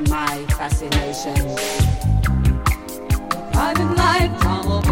my fascination. Private life drama,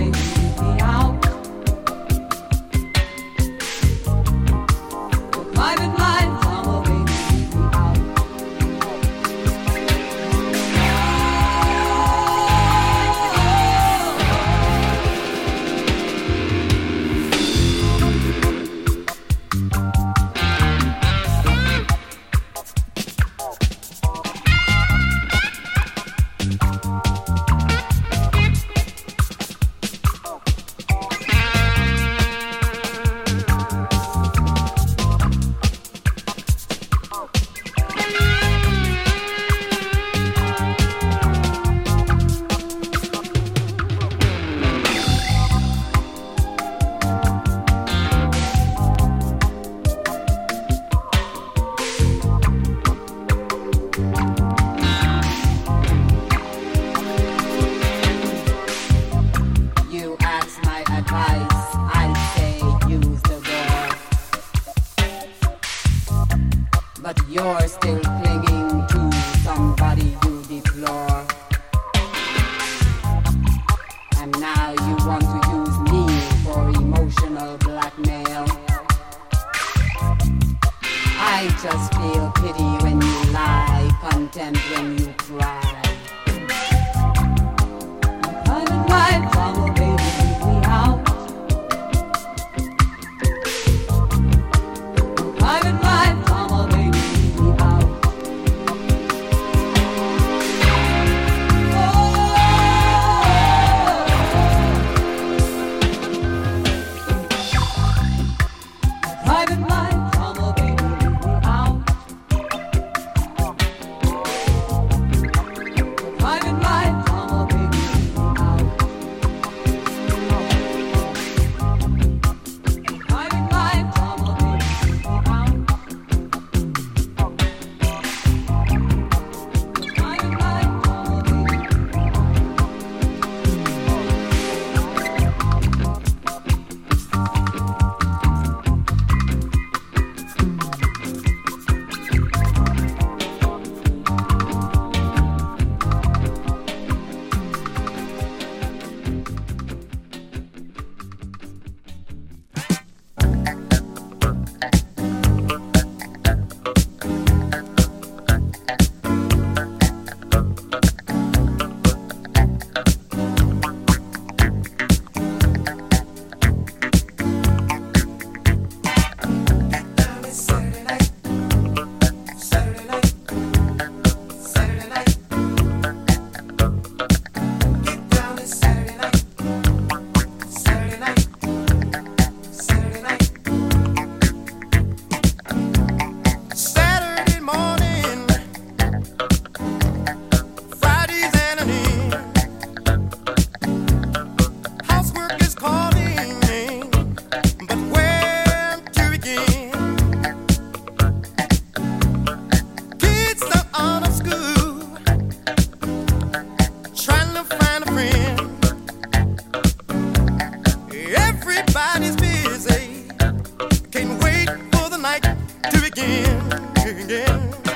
to begin.